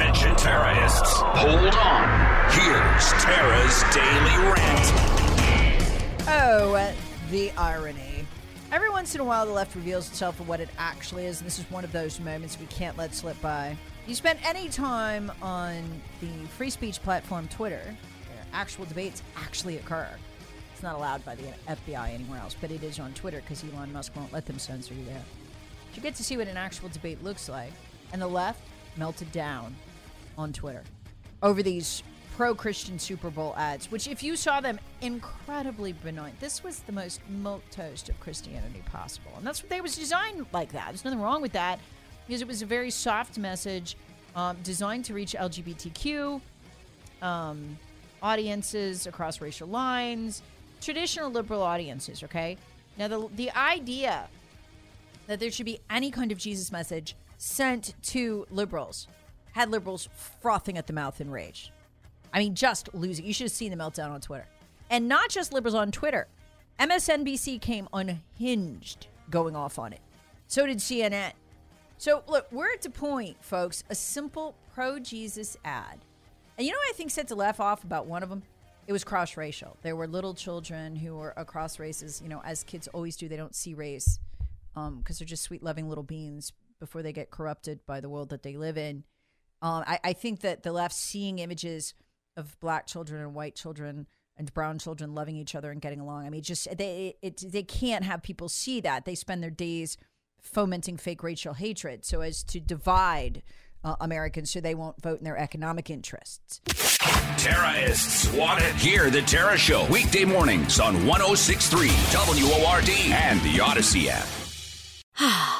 Attention terrorists. Hold on. Here's Tara's Daily Rant. Oh, uh, the irony. Every once in a while, the left reveals itself for what it actually is, and this is one of those moments we can't let slip by. You spend any time on the free speech platform Twitter, where actual debates actually occur. It's not allowed by the FBI anywhere else, but it is on Twitter because Elon Musk won't let them censor you there. You get to see what an actual debate looks like, and the left melted down on Twitter over these pro Christian Super Bowl ads, which, if you saw them, incredibly benign. This was the most milk toast of Christianity possible. And that's what they was designed like that. There's nothing wrong with that because it was a very soft message um, designed to reach LGBTQ um, audiences across racial lines, traditional liberal audiences, okay? Now, the, the idea that there should be any kind of Jesus message sent to liberals had liberals frothing at the mouth in rage. I mean, just losing. You should have seen the meltdown on Twitter. And not just liberals on Twitter. MSNBC came unhinged going off on it. So did CNN. So, look, we're at the point, folks, a simple pro Jesus ad. And you know what I think set to laugh off about one of them? It was cross racial. There were little children who were across races. You know, as kids always do, they don't see race because um, they're just sweet, loving little beings before they get corrupted by the world that they live in. Um, I, I think that the left seeing images of black children and white children and brown children loving each other and getting along. I mean, just they it, they can't have people see that. They spend their days fomenting fake racial hatred so as to divide uh, Americans so they won't vote in their economic interests. Terrorists want it. Hear the Tara Show weekday mornings on 1063 WORD and the Odyssey app.